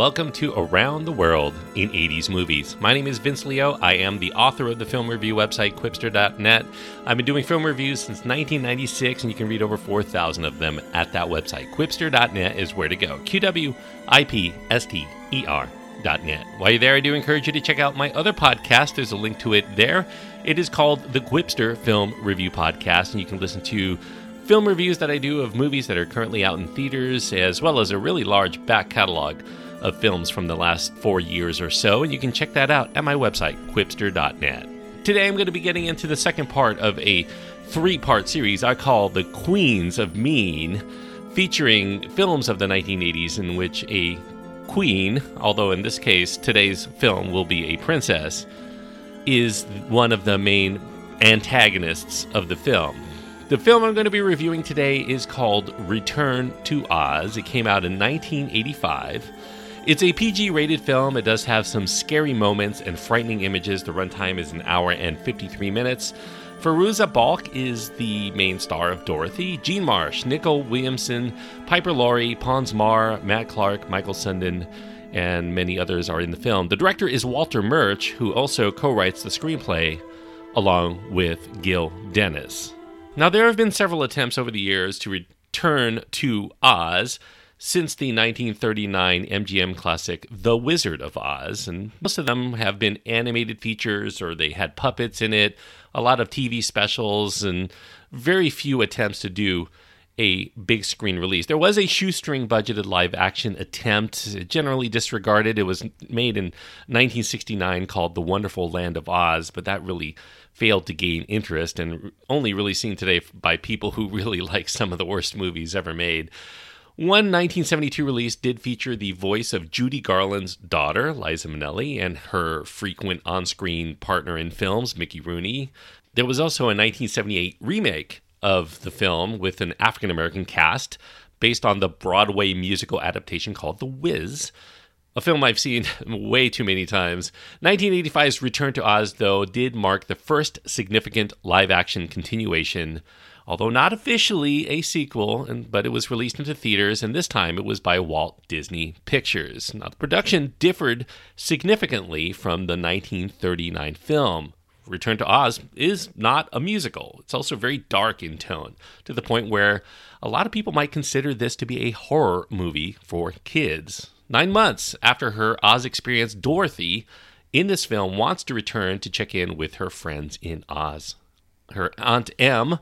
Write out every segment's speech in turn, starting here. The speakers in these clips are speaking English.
welcome to Around the World in 80s Movies. My name is Vince Leo. I am the author of the film review website, Qwipster.net. I've been doing film reviews since 1996, and you can read over 4,000 of them at that website. Qwipster.net is where to go. Q W I P S T E R. Net. While you're there, I do encourage you to check out my other podcast. There's a link to it there. It is called the Qwipster Film Review Podcast, and you can listen to film reviews that I do of movies that are currently out in theaters, as well as a really large back catalog of films from the last four years or so. And you can check that out at my website, qwipster.net. Today, I'm going to be getting into the second part of a three part series I call The Queens of Mean, featuring films of the 1980s in which a queen, although in this case, today's film will be a princess, is one of the main antagonists of the film. The film I'm going to be reviewing today is called Return to Oz. It came out in 1985. It's a PG rated film. It does have some scary moments and frightening images. The runtime is an hour and 53 minutes. Fairuza Balk is the main star of Dorothy. Jean Marsh, Nicol Williamson, Piper Laurie, Pons Maar, Matt Clark, Michael Sundin, and many others are in the film. The director is Walter Murch, who also co writes the screenplay along with Gil Dennis. Now, there have been several attempts over the years to return to Oz since the 1939 MGM classic The Wizard of Oz, and most of them have been animated features or they had puppets in it, a lot of TV specials, and very few attempts to do a big screen release. There was a shoestring budgeted live action attempt, generally disregarded. It was made in 1969 called The Wonderful Land of Oz, but that really failed to gain interest and only really seen today by people who really like some of the worst movies ever made. One 1972 release did feature the voice of Judy Garland's daughter, Liza Minnelli, and her frequent on screen partner in films, Mickey Rooney. There was also a 1978 remake of the film with an African American cast based on the Broadway musical adaptation called The Wiz, a film I've seen way too many times. 1985's Return to Oz, though, did mark the first significant live action continuation although not officially a sequel, and, but it was released into theaters, and this time it was by Walt Disney Pictures. Now, the production differed significantly from the 1939 film. Return to Oz is not a musical. It's also very dark in tone, to the point where a lot of people might consider this to be a horror movie for kids. Nine months after her Oz experience, Dorothy in this film wants to return to check in with her friends in Oz. Her Aunt Em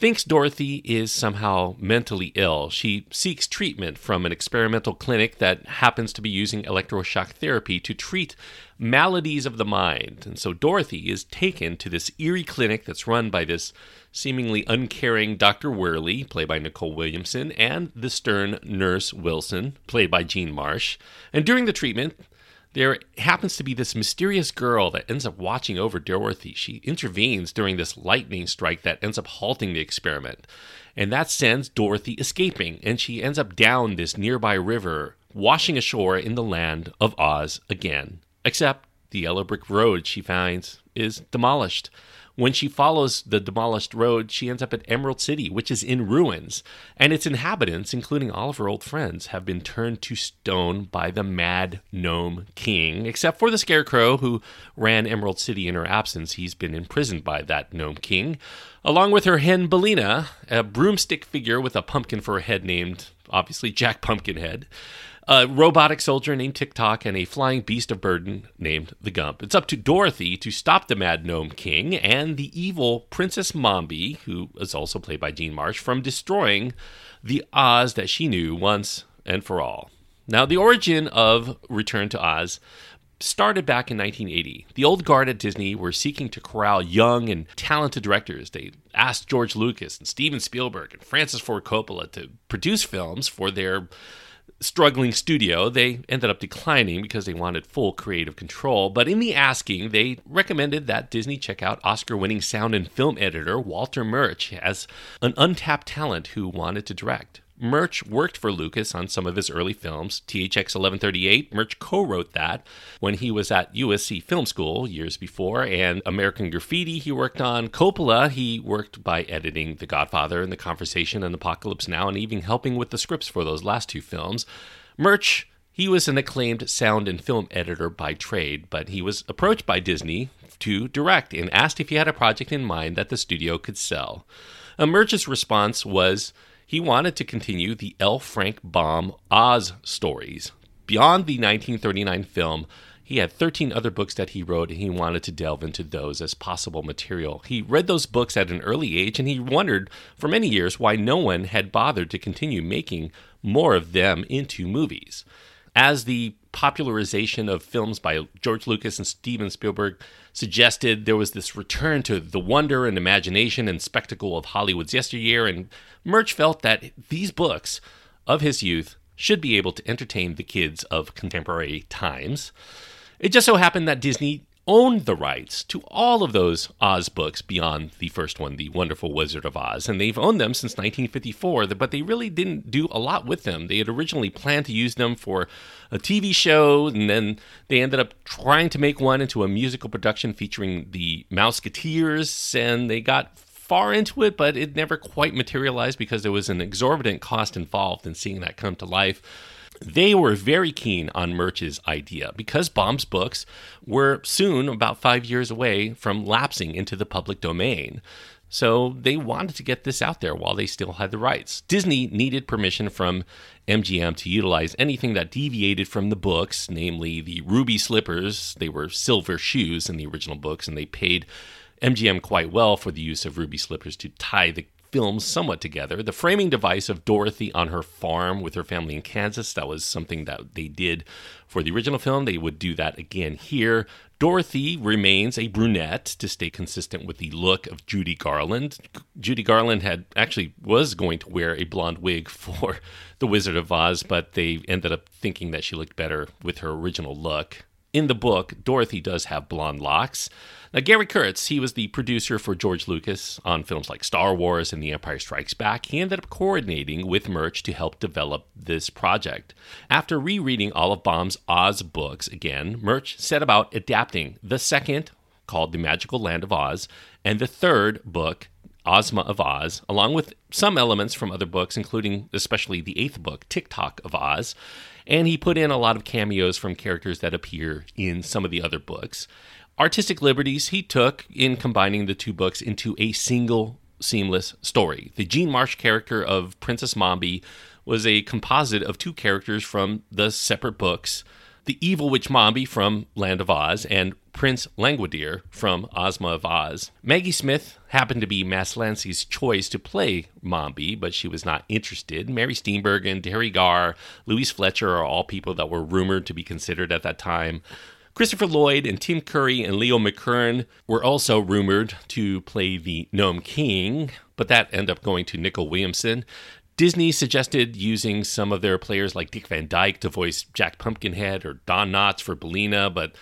thinks Dorothy is somehow mentally ill. She seeks treatment from an experimental clinic that happens to be using electroshock therapy to treat maladies of the mind. And so Dorothy is taken to this eerie clinic that's run by this seemingly uncaring Dr. Worley, played by Nicol Williamson, and the stern nurse Wilson, played by Jean Marsh. And during the treatment, there happens to be this mysterious girl that ends up watching over Dorothy. She intervenes during this lightning strike that ends up halting the experiment. And that sends Dorothy escaping, and she ends up down this nearby river, washing ashore in the land of Oz again. Except the yellow brick road she finds is demolished. When she follows the demolished road, she ends up at Emerald City, which is in ruins, and its inhabitants, including all of her old friends, have been turned to stone by the mad gnome king, except for the scarecrow who ran Emerald City in her absence. He's been imprisoned by that gnome king, along with her hen Billina, a broomstick figure with a pumpkin for a head named, obviously, Jack Pumpkinhead a robotic soldier named Tik-Tok, and a flying beast of burden named the Gump. It's up to Dorothy to stop the Mad Gnome King and the evil Princess Mombi, who is also played by Jean Marsh, from destroying the Oz that she knew once and for all. Now, the origin of Return to Oz started back in 1980. The old guard at Disney were seeking to corral young and talented directors. They asked George Lucas and Steven Spielberg and Francis Ford Coppola to produce films for their struggling studio, they ended up declining because they wanted full creative control. But in the asking, they recommended that Disney check out Oscar winning sound and film editor Walter Murch as an untapped talent who wanted to direct. Murch worked for Lucas on some of his early films. THX 1138, Murch co wrote that when he was at USC Film School years before, and American Graffiti he worked on. Coppola, he worked by editing The Godfather and The Conversation and Apocalypse Now, and even helping with the scripts for those last two films. Murch He was an acclaimed sound and film editor by trade, but he was approached by Disney to direct and asked if he had a project in mind that the studio could sell. Murch's response was he wanted to continue the L. Frank Baum Oz stories. Beyond the 1939 film, he had 13 other books that he wrote, and he wanted to delve into those as possible material. He read those books at an early age, and he wondered for many years why no one had bothered to continue making more of them into movies. As the popularization of films by George Lucas and Steven Spielberg suggested, there was this return to the wonder and imagination and spectacle of Hollywood's yesteryear, and Murch felt that these books of his youth should be able to entertain the kids of contemporary times. It just so happened that Disney owned the rights to all of those Oz books beyond the first one, The Wonderful Wizard of Oz. And they've owned them since 1954, but they really didn't do a lot with them. They had originally planned to use them for a TV show, and then they ended up trying to make one into a musical production featuring the Mouseketeers, and they got far into it, but it never quite materialized because there was an exorbitant cost involved in seeing that come to life they were very keen on Murch's idea because Baum's books were soon about five years away from lapsing into the public domain. So they wanted to get this out there while they still had the rights. Disney needed permission from MGM to utilize anything that deviated from the books, namely the ruby slippers. They were silver shoes in the original books, and they paid MGM quite well for the use of ruby slippers to tie the films somewhat together. The framing device of Dorothy on her farm with her family in Kansas, that was something that they did for the original film. They would do that again here. Dorothy remains a brunette to stay consistent with the look of Judy Garland. Judy Garland had actually was going to wear a blonde wig for The Wizard of Oz, but they ended up thinking that she looked better with her original look. In the book, Dorothy does have blonde locks. Now, Gary Kurtz, he was the producer for George Lucas on films like Star Wars and The Empire Strikes Back. He ended up coordinating with Murch to help develop this project. After rereading all of Baum's Oz books again, Murch set about adapting the second, called The Magical Land of Oz, and the third book, Ozma of Oz, along with some elements from other books, including especially the eighth book, Tik-Tok of Oz. And he put in a lot of cameos from characters that appear in some of the other books artistic liberties he took in combining the two books into a single seamless story. The Jean Marsh character of Princess Mombi was a composite of two characters from the separate books the evil witch Mombi from Land of Oz and Prince Langwidere from Ozma of Oz. Maggie Smith happened to be Maslansky's choice to play Mombi, but she was not interested. Mary Steenburgen, Teri Garr, Louise Fletcher are all people that were rumored to be considered at that time. Christopher Lloyd and Tim Curry and Leo McKern were also rumored to play the Gnome King, but that ended up going to Nicol Williamson. Disney suggested using some of their players like Dick Van Dyke to voice Jack Pumpkinhead or Don Knotts for Billina, but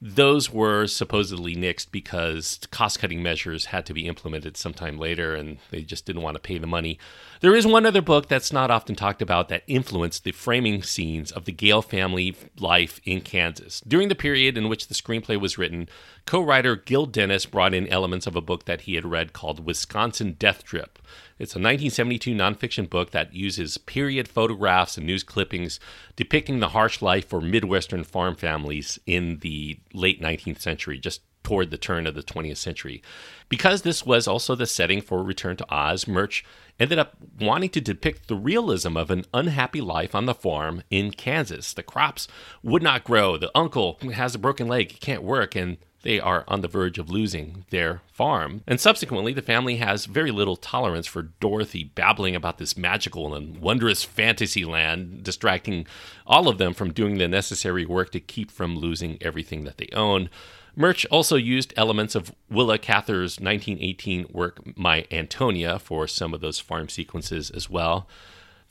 those were supposedly nixed because cost cutting measures had to be implemented sometime later and they just didn't want to pay the money. There is one other book that's not often talked about that influenced the framing scenes of the Gale family life in Kansas. During the period in which the screenplay was written, co writer Gil Dennis brought in elements of a book that he had read called Wisconsin Death Trip. It's a 1972 nonfiction book that uses period photographs and news clippings depicting the harsh life for Midwestern farm families in the late 19th century, just toward the turn of the 20th century. Because this was also the setting for Return to Oz, Murch ended up wanting to depict the realism of an unhappy life on the farm in Kansas. The crops would not grow, the uncle has a broken leg, he can't work, and they are on the verge of losing their farm. And subsequently, the family has very little tolerance for Dorothy babbling about this magical and wondrous fantasy land, distracting all of them from doing the necessary work to keep from losing everything that they own. Murch also used elements of Willa Cather's 1918 work, My Antonia, for some of those farm sequences as well.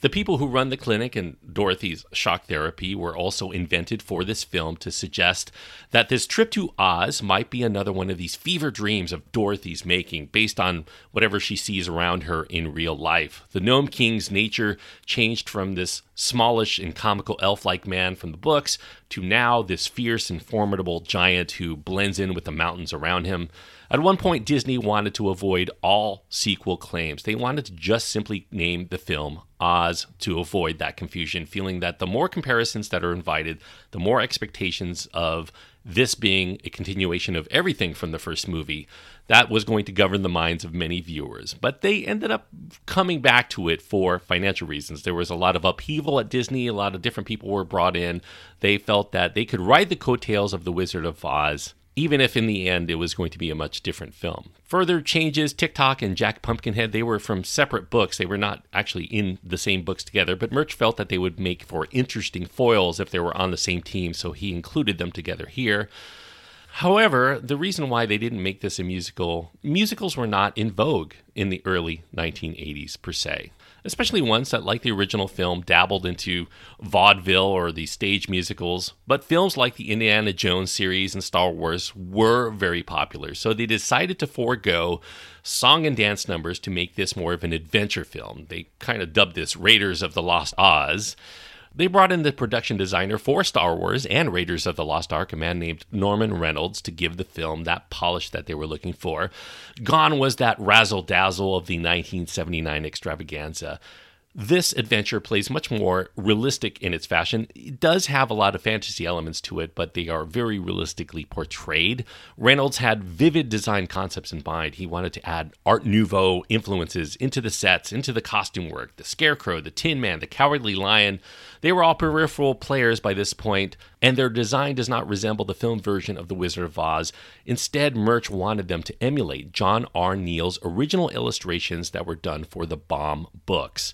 The people who run the clinic and Dorothy's shock therapy were also invented for this film to suggest that this trip to Oz might be another one of these fever dreams of Dorothy's making based on whatever she sees around her in real life. The Gnome King's nature changed from this smallish and comical elf like man from the books to now this fierce and formidable giant who blends in with the mountains around him. At one point, Disney wanted to avoid all sequel claims. They wanted to just simply name the film Oz to avoid that confusion, feeling that the more comparisons that are invited, the more expectations of this being a continuation of everything from the first movie, that was going to govern the minds of many viewers. But they ended up coming back to it for financial reasons. There was a lot of upheaval at Disney, a lot of different people were brought in. They felt that they could ride the coattails of The Wizard of Oz even if in the end it was going to be a much different film. Further changes Tik-Tok and Jack Pumpkinhead, they were from separate books. They were not actually in the same books together, but Murch felt that they would make for interesting foils if they were on the same team, so he included them together here. However, the reason why they didn't make this a musical, musicals were not in vogue in the early 1980s per se especially ones that, like the original film, dabbled into vaudeville or the stage musicals. But films like the Indiana Jones series and Star Wars were very popular, so they decided to forego song and dance numbers to make this more of an adventure film. They kind of dubbed this Raiders of the Lost Oz. They brought in the production designer for Star Wars and Raiders of the Lost Ark, a man named Norman Reynolds, to give the film that polish that they were looking for. Gone was that razzle dazzle of the 1979 extravaganza this adventure plays much more realistic in its fashion. It does have a lot of fantasy elements to it, but they are very realistically portrayed. Reynolds had vivid design concepts in mind. He wanted to add Art Nouveau influences into the sets, into the costume work. The Scarecrow, the Tin Man, the Cowardly Lion, they were all peripheral players by this point, and their design does not resemble the film version of The Wizard of Oz. Instead, Murch wanted them to emulate John R. Neill's original illustrations that were done for the Baum books.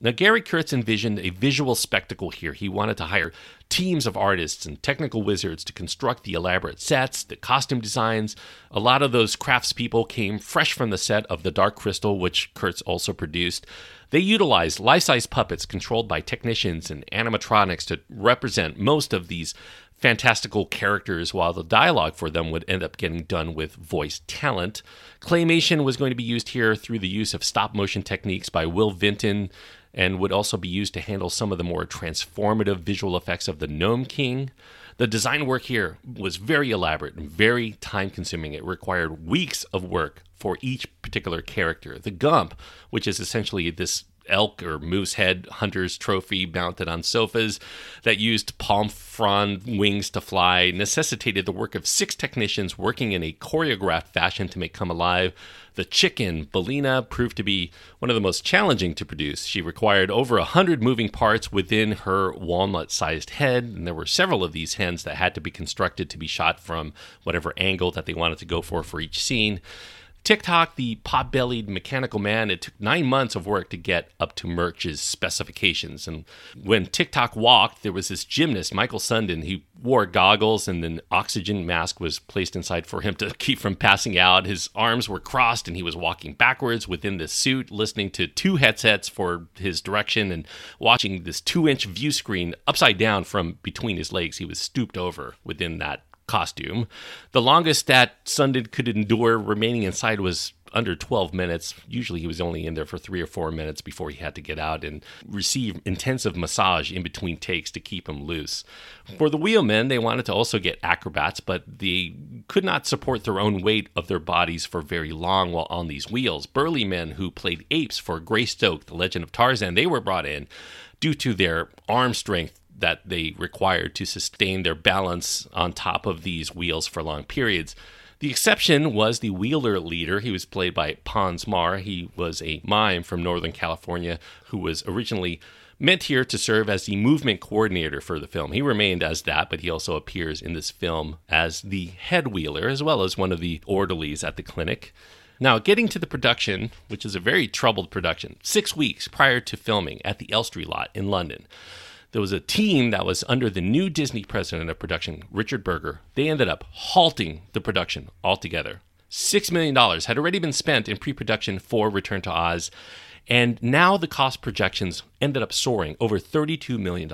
Now, Gary Kurtz envisioned a visual spectacle here. He wanted to hire teams of artists and technical wizards to construct the elaborate sets, the costume designs. A lot of those craftspeople came fresh from the set of The Dark Crystal, which Kurtz also produced. They utilized life size puppets controlled by technicians and animatronics to represent most of these fantastical characters, while the dialogue for them would end up getting done with voice talent. Claymation was going to be used here through the use of stop motion techniques by Will Vinton and would also be used to handle some of the more transformative visual effects of the Gnome King. The design work here was very elaborate and very time consuming. It required weeks of work for each particular character. The Gump, which is essentially this elk or moose head hunter's trophy mounted on sofas that used palm frond wings to fly necessitated the work of six technicians working in a choreographed fashion to make come alive. The chicken, Billina, proved to be one of the most challenging to produce. She required over a hundred moving parts within her walnut sized head, and there were several of these hens that had to be constructed to be shot from whatever angle that they wanted to go for for each scene. Tik-Tok, the pot bellied mechanical man, it took nine months of work to get up to Murch's specifications. And when Tik-Tok walked, there was this gymnast, Michael Sundin, he wore goggles and an oxygen mask was placed inside for him to keep from passing out. His arms were crossed and he was walking backwards within the suit, listening to two headsets for his direction and watching this two inch view screen upside down from between his legs. He was stooped over within that costume. The longest that Sundin could endure remaining inside was under 12 minutes. Usually he was only in there for three or four minutes before he had to get out and receive intensive massage in between takes to keep him loose. For the wheelmen, they wanted to also get acrobats, but they could not support their own weight of their bodies for very long while on these wheels. Burly men who played apes for Greystoke, the legend of Tarzan, they were brought in due to their arm strength that they required to sustain their balance on top of these wheels for long periods. The exception was the wheeler leader. He was played by Pons Maar. He was a mime from Northern California who was originally meant here to serve as the movement coordinator for the film. He remained as that, but he also appears in this film as the head wheeler as well as one of the orderlies at the clinic. Now, getting to the production, which is a very troubled production, six weeks prior to filming at the Elstree lot in London there was a team that was under the new Disney president of production, Richard Berger. They ended up halting the production altogether. $6 million had already been spent in pre production for Return to Oz, and now the cost projections ended up soaring over $32 million.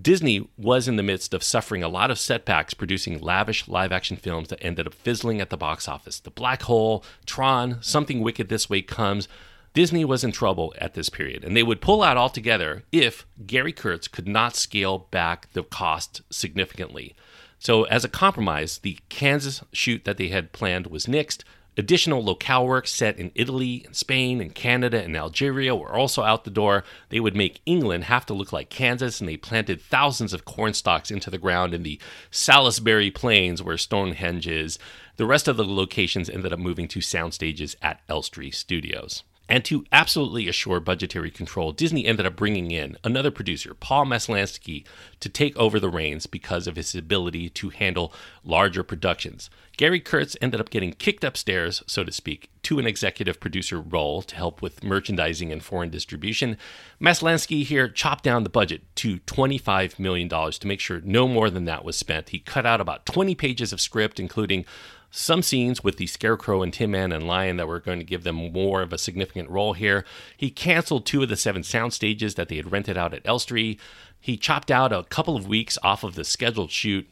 Disney was in the midst of suffering a lot of setbacks producing lavish live action films that ended up fizzling at the box office. The Black Hole, Tron, Something Wicked This Way Comes, Disney was in trouble at this period, and they would pull out altogether if Gary Kurtz could not scale back the cost significantly. So, as a compromise, the Kansas shoot that they had planned was nixed. Additional locale work set in Italy and Spain and Canada and Algeria were also out the door. They would make England have to look like Kansas, and they planted thousands of corn stalks into the ground in the Salisbury Plains where Stonehenge is. The rest of the locations ended up moving to sound stages at Elstree Studios. And to absolutely assure budgetary control, Disney ended up bringing in another producer, Paul Maslansky, to take over the reins because of his ability to handle larger productions. Gary Kurtz ended up getting kicked upstairs, so to speak, to an executive producer role to help with merchandising and foreign distribution. Maslansky here chopped down the budget to $25 million to make sure no more than that was spent. He cut out about 20 pages of script, including some scenes with the Scarecrow and Tin Man and Lion that were going to give them more of a significant role here. He canceled two of the seven sound stages that they had rented out at Elstree. He chopped out a couple of weeks off of the scheduled shoot.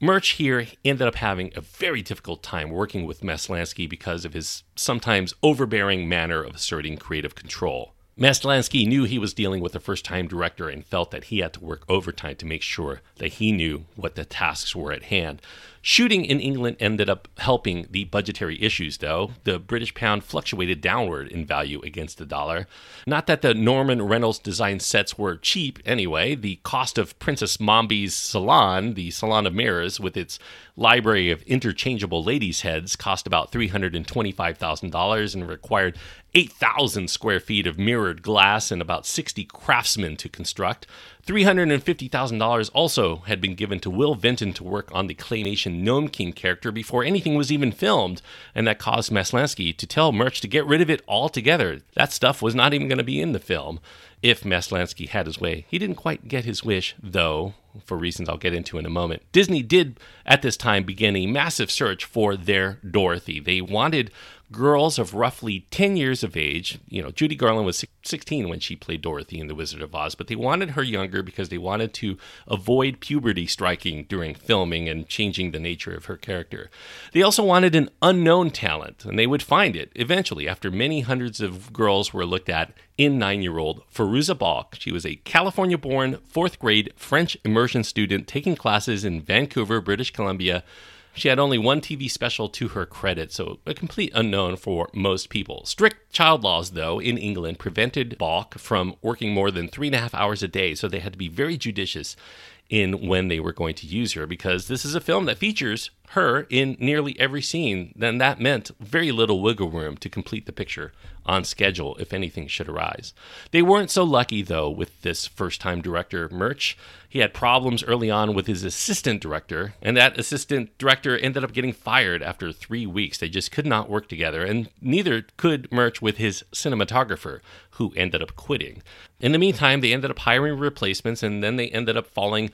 Murch here ended up having a very difficult time working with Maslansky because of his sometimes overbearing manner of asserting creative control. Maslansky knew he was dealing with a first time director and felt that he had to work overtime to make sure that he knew what the tasks were at hand. Shooting in England ended up helping the budgetary issues, though. The British pound fluctuated downward in value against the dollar. Not that the Norman Reynolds design sets were cheap anyway. The cost of Princess Mombi's salon, the salon of mirrors, with its library of interchangeable ladies' heads, cost about $325,000 and required 8,000 square feet of mirrored glass and about 60 craftsmen to construct. $350,000 also had been given to Will Vinton to work on the claymation Gnome King character before anything was even filmed, and that caused Maslansky to tell Murch to get rid of it altogether. That stuff was not even going to be in the film if Maslansky had his way. He didn't quite get his wish, though, for reasons I'll get into in a moment. Disney did, at this time, begin a massive search for their Dorothy. They wanted girls of roughly 10 years of age. You know, Judy Garland was 16 when she played Dorothy in The Wizard of Oz, but they wanted her younger because they wanted to avoid puberty striking during filming and changing the nature of her character. They also wanted an unknown talent, and they would find it eventually after many hundreds of girls were looked at in nine year old Fairuza Balk. She was a California born fourth grade French immersion student taking classes in Vancouver, British Columbia she had only one TV special to her credit, so a complete unknown for most people. Strict child laws, though, in England prevented Balk from working more than three and a half hours a day, so they had to be very judicious in when they were going to use her because this is a film that features her in nearly every scene. Then that meant very little wiggle room to complete the picture on schedule if anything should arise. They weren't so lucky, though, with this first time director, Murch. He had problems early on with his assistant director, and that assistant director ended up getting fired after three weeks. They just could not work together, and neither could Murch with his cinematographer, who ended up quitting. In the meantime, they ended up hiring replacements, and then they ended up falling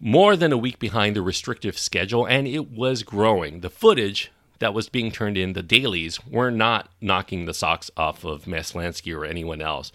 more than a week behind the restrictive schedule, and it was growing. The footage that was being turned in, the dailies, were not knocking the socks off of Maslansky or anyone else.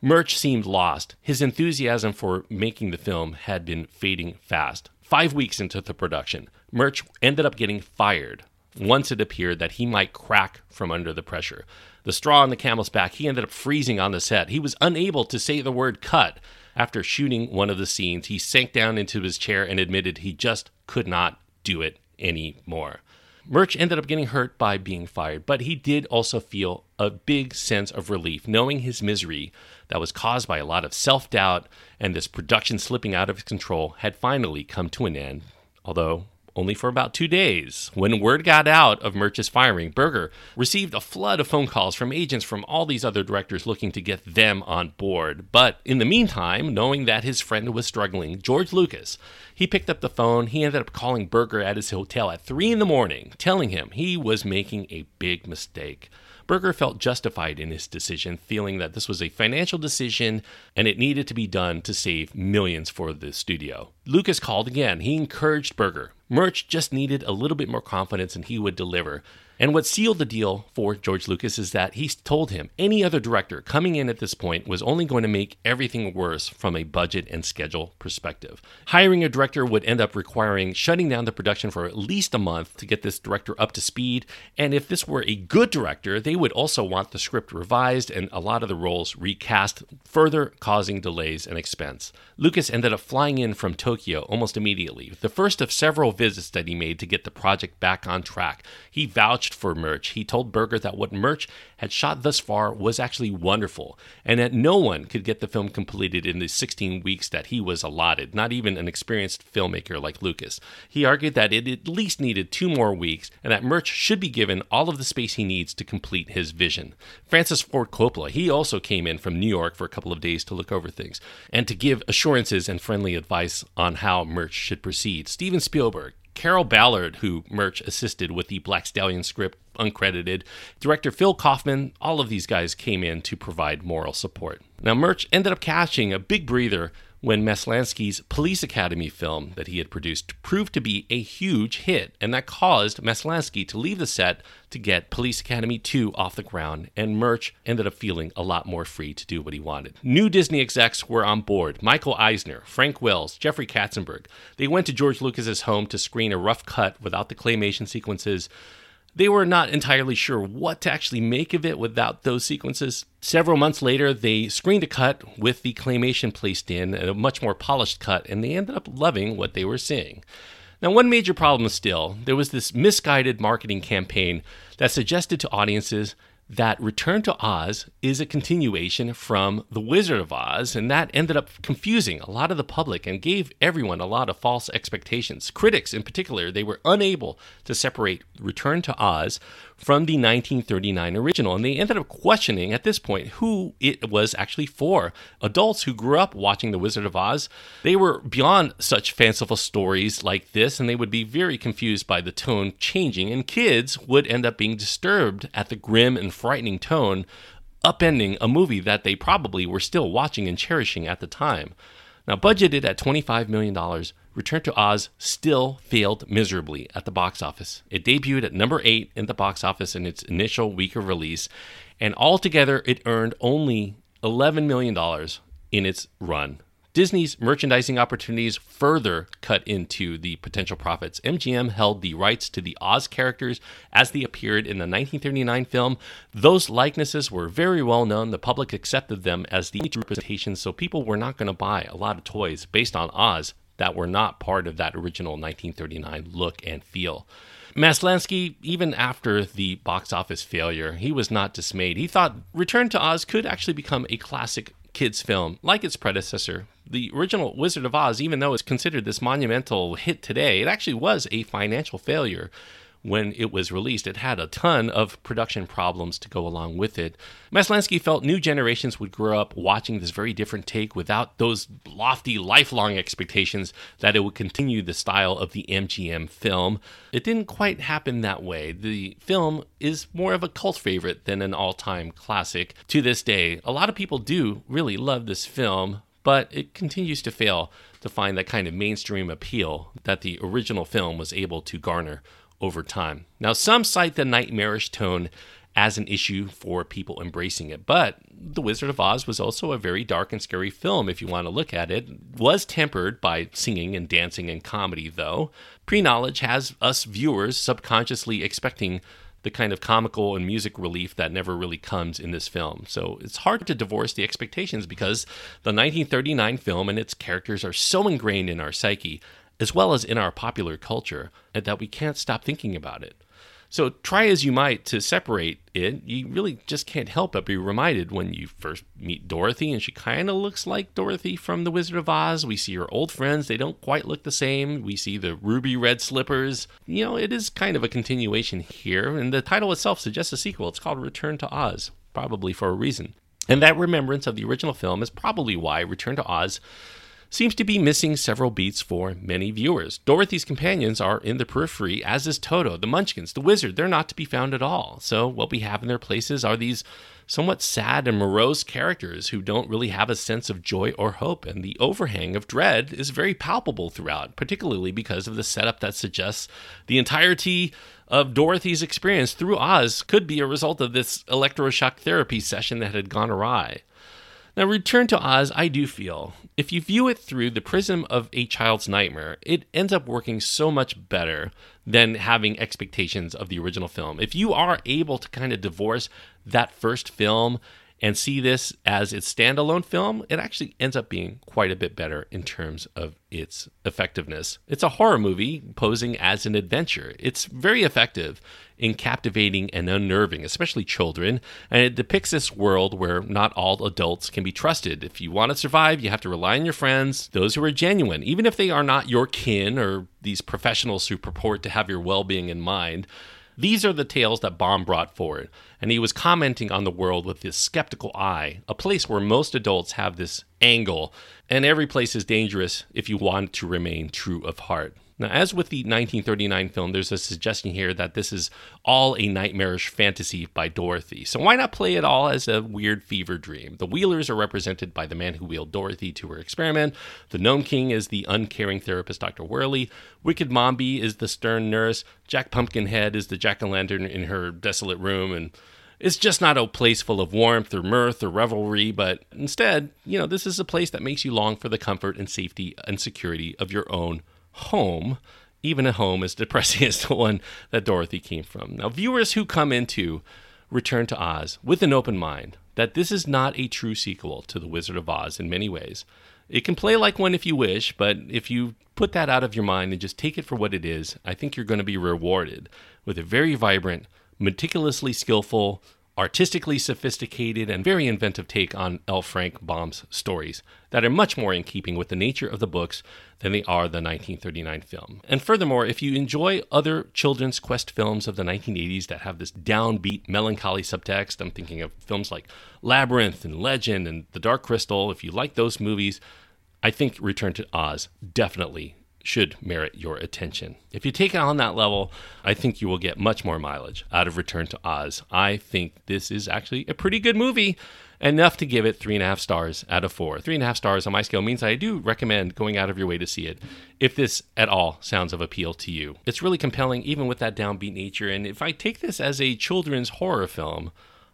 Murch seemed lost. His enthusiasm for making the film had been fading fast. Five weeks into the production, Murch ended up getting fired once it appeared that he might crack from under the pressure. The straw on the camel's back, he ended up freezing on the set. He was unable to say the word cut. After shooting one of the scenes, he sank down into his chair and admitted he just could not do it anymore. Murch ended up getting hurt by being fired, but he did also feel a big sense of relief knowing his misery that was caused by a lot of self doubt and this production slipping out of his control had finally come to an end. Although only for about two days. When word got out of Murch's firing, Berger received a flood of phone calls from agents from all these other directors looking to get them on board. But in the meantime, knowing that his friend was struggling, George Lucas, he picked up the phone. He ended up calling Berger at his hotel at 3 in the morning, telling him he was making a big mistake. Berger felt justified in his decision, feeling that this was a financial decision and it needed to be done to save millions for the studio. Lucas called again. He encouraged Berger. Murch just needed a little bit more confidence and he would deliver. And what sealed the deal for George Lucas is that he told him any other director coming in at this point was only going to make everything worse from a budget and schedule perspective. Hiring a director would end up requiring shutting down the production for at least a month to get this director up to speed. And if this were a good director, they would also want the script revised and a lot of the roles recast, further causing delays and expense. Lucas ended up flying in from Tokyo almost immediately, the first of several visits that he made to get the project back on track. He vouched for Murch. He told Berger that what Murch had shot thus far was actually wonderful, and that no one could get the film completed in the 16 weeks that he was allotted, not even an experienced filmmaker like Lucas. He argued that it at least needed two more weeks, and that Murch should be given all of the space he needs to complete his vision. Francis Ford Coppola, he also came in from New York for a couple of days to look over things and to give assurances and friendly advice on how Murch should proceed. Steven Spielberg, Carroll Ballard, who Murch assisted with the Black Stallion script, uncredited, director Phil Kaufman, all of these guys came in to provide moral support. Now, Murch ended up catching a big breather when Maslansky's Police Academy film that he had produced proved to be a huge hit, and that caused Maslansky to leave the set to get Police Academy 2 off the ground, and Murch ended up feeling a lot more free to do what he wanted. New Disney execs were on board Michael Eisner, Frank Wells, Jeffrey Katzenberg. They went to George Lucas's home to screen a rough cut without the claymation sequences. They were not entirely sure what to actually make of it without those sequences. Several months later, they screened a cut with the claymation placed in, a much more polished cut, and they ended up loving what they were seeing. Now, one major problem still, there was this misguided marketing campaign that suggested to audiences that Return to Oz is a continuation from The Wizard of Oz, and that ended up confusing a lot of the public and gave everyone a lot of false expectations. Critics, in particular, they were unable to separate Return to Oz from the 1939 original, and they ended up questioning at this point who it was actually for. Adults who grew up watching The Wizard of Oz, they were beyond such fanciful stories like this, and they would be very confused by the tone changing, and kids would end up being disturbed at the grim and frightening tone, upending a movie that they probably were still watching and cherishing at the time. Now, budgeted at $25 million, Return to Oz still failed miserably at the box office. It debuted at number 8 in the box office in its initial week of release, and altogether it earned only $11 million in its run. Disney's merchandising opportunities further cut into the potential profits. MGM held the rights to the Oz characters as they appeared in the 1939 film. Those likenesses were very well known. The public accepted them as the representations, so people were not going to buy a lot of toys based on Oz that were not part of that original 1939 look and feel. Maslansky, even after the box office failure, he was not dismayed. He thought Return to Oz could actually become a classic kids film like its predecessor, the original Wizard of Oz, even though it's considered this monumental hit today, it actually was a financial failure when it was released. It had a ton of production problems to go along with it. Maslansky felt new generations would grow up watching this very different take without those lofty, lifelong expectations that it would continue the style of the MGM film. It didn't quite happen that way. The film is more of a cult favorite than an all time classic to this day. A lot of people do really love this film but it continues to fail to find that kind of mainstream appeal that the original film was able to garner over time. Now, some cite the nightmarish tone as an issue for people embracing it, but The Wizard of Oz was also a very dark and scary film if you want to look at it. it was tempered by singing and dancing and comedy though. Pre-knowledge has us viewers subconsciously expecting the kind of comical and music relief that never really comes in this film. So it's hard to divorce the expectations because the 1939 film and its characters are so ingrained in our psyche, as well as in our popular culture, and that we can't stop thinking about it. So try as you might to separate it, you really just can't help but be reminded when you first meet Dorothy, and she kind of looks like Dorothy from The Wizard of Oz. We see her old friends, they don't quite look the same. We see the ruby red slippers. You know, it is kind of a continuation here, and the title itself suggests a sequel. It's called Return to Oz, probably for a reason. And that remembrance of the original film is probably why Return to Oz seems to be missing several beats for many viewers. Dorothy's companions are in the periphery, as is Toto, the Munchkins, the Wizard. They're not to be found at all. So, what we have in their places are these somewhat sad and morose characters who don't really have a sense of joy or hope. And the overhang of dread is very palpable throughout, particularly because of the setup that suggests the entirety of Dorothy's experience through Oz could be a result of this electroshock therapy session that had gone awry. Now, Return to Oz, I do feel, if you view it through the prism of a child's nightmare, it ends up working so much better than having expectations of the original film. If you are able to kind of divorce that first film and see this as its standalone film, it actually ends up being quite a bit better in terms of its effectiveness. It's a horror movie posing as an adventure. It's very effective in captivating and unnerving, especially children, and it depicts this world where not all adults can be trusted. If you want to survive, you have to rely on your friends, those who are genuine, even if they are not your kin or these professionals who purport to have your well being in mind. These are the tales that Baum brought forward, and he was commenting on the world with this skeptical eye, a place where most adults have this angle, and every place is dangerous if you want to remain true of heart. Now, as with the 1939 film, there's a suggestion here that this is all a nightmarish fantasy by Dorothy. So why not play it all as a weird fever dream? The Wheelers are represented by the man who wheeled Dorothy to her experiment. The Gnome King is the uncaring therapist, Dr. Worley. Wicked Mombi is the stern nurse. Jack Pumpkinhead is the jack o' lantern in her desolate room. And it's just not a place full of warmth or mirth or revelry, but instead, you know, this is a place that makes you long for the comfort and safety and security of your own home, even a home as depressing as the one that Dorothy came from. Now, viewers who come into Return to Oz with an open mind that this is not a true sequel to The Wizard of Oz in many ways. It can play like one if you wish, but if you put that out of your mind and just take it for what it is, I think you're going to be rewarded with a very vibrant, meticulously skillful, artistically sophisticated and very inventive take on L. Frank Baum's stories that are much more in keeping with the nature of the books than they are the 1939 film. And furthermore, if you enjoy other children's quest films of the 1980s that have this downbeat, melancholy subtext, I'm thinking of films like Labyrinth and Legend and The Dark Crystal, if you like those movies, I think Return to Oz definitely should merit your attention. If you take it on that level, I think you will get much more mileage out of Return to Oz. I think this is actually a pretty good movie, enough to give it three and a half stars out of four. Three and a half stars on my scale means I do recommend going out of your way to see it if this at all sounds of appeal to you. It's really compelling, even with that downbeat nature. And if I take this as a children's horror film,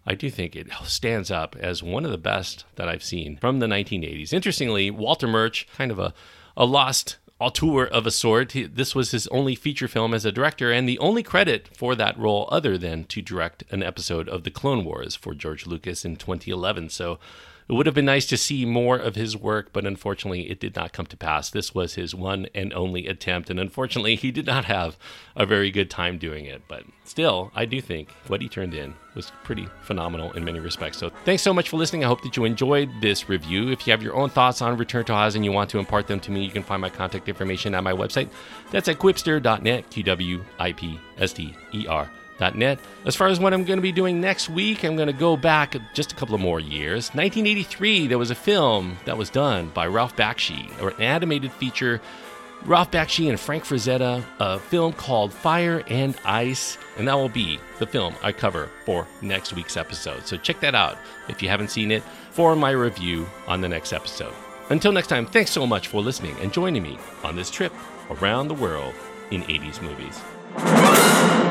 I do think it stands up as one of the best that I've seen from the 1980s. Interestingly, Walter Murch, kind of a, a lost auteur of a sort. He, this was his only feature film as a director, and the only credit for that role other than to direct an episode of The Clone Wars for George Lucas in 2011. So it would have been nice to see more of his work, but unfortunately, it did not come to pass. This was his one and only attempt, and unfortunately, he did not have a very good time doing it. But still, I do think what he turned in was pretty phenomenal in many respects. So thanks so much for listening. I hope that you enjoyed this review. If you have your own thoughts on Return to Oz and you want to impart them to me, you can find my contact information at my website. That's at qwipster.net, Q W I P S T E R net. As far as what I'm going to be doing next week, I'm going to go back just a couple of more years. 1983, there was a film that was done by Ralph Bakshi, or an animated feature. Ralph Bakshi and Frank Frazetta, a film called Fire and Ice, and that will be the film I cover for next week's episode. So check that out if you haven't seen it for my review on the next episode. Until next time, thanks so much for listening and joining me on this trip around the world in 80s movies.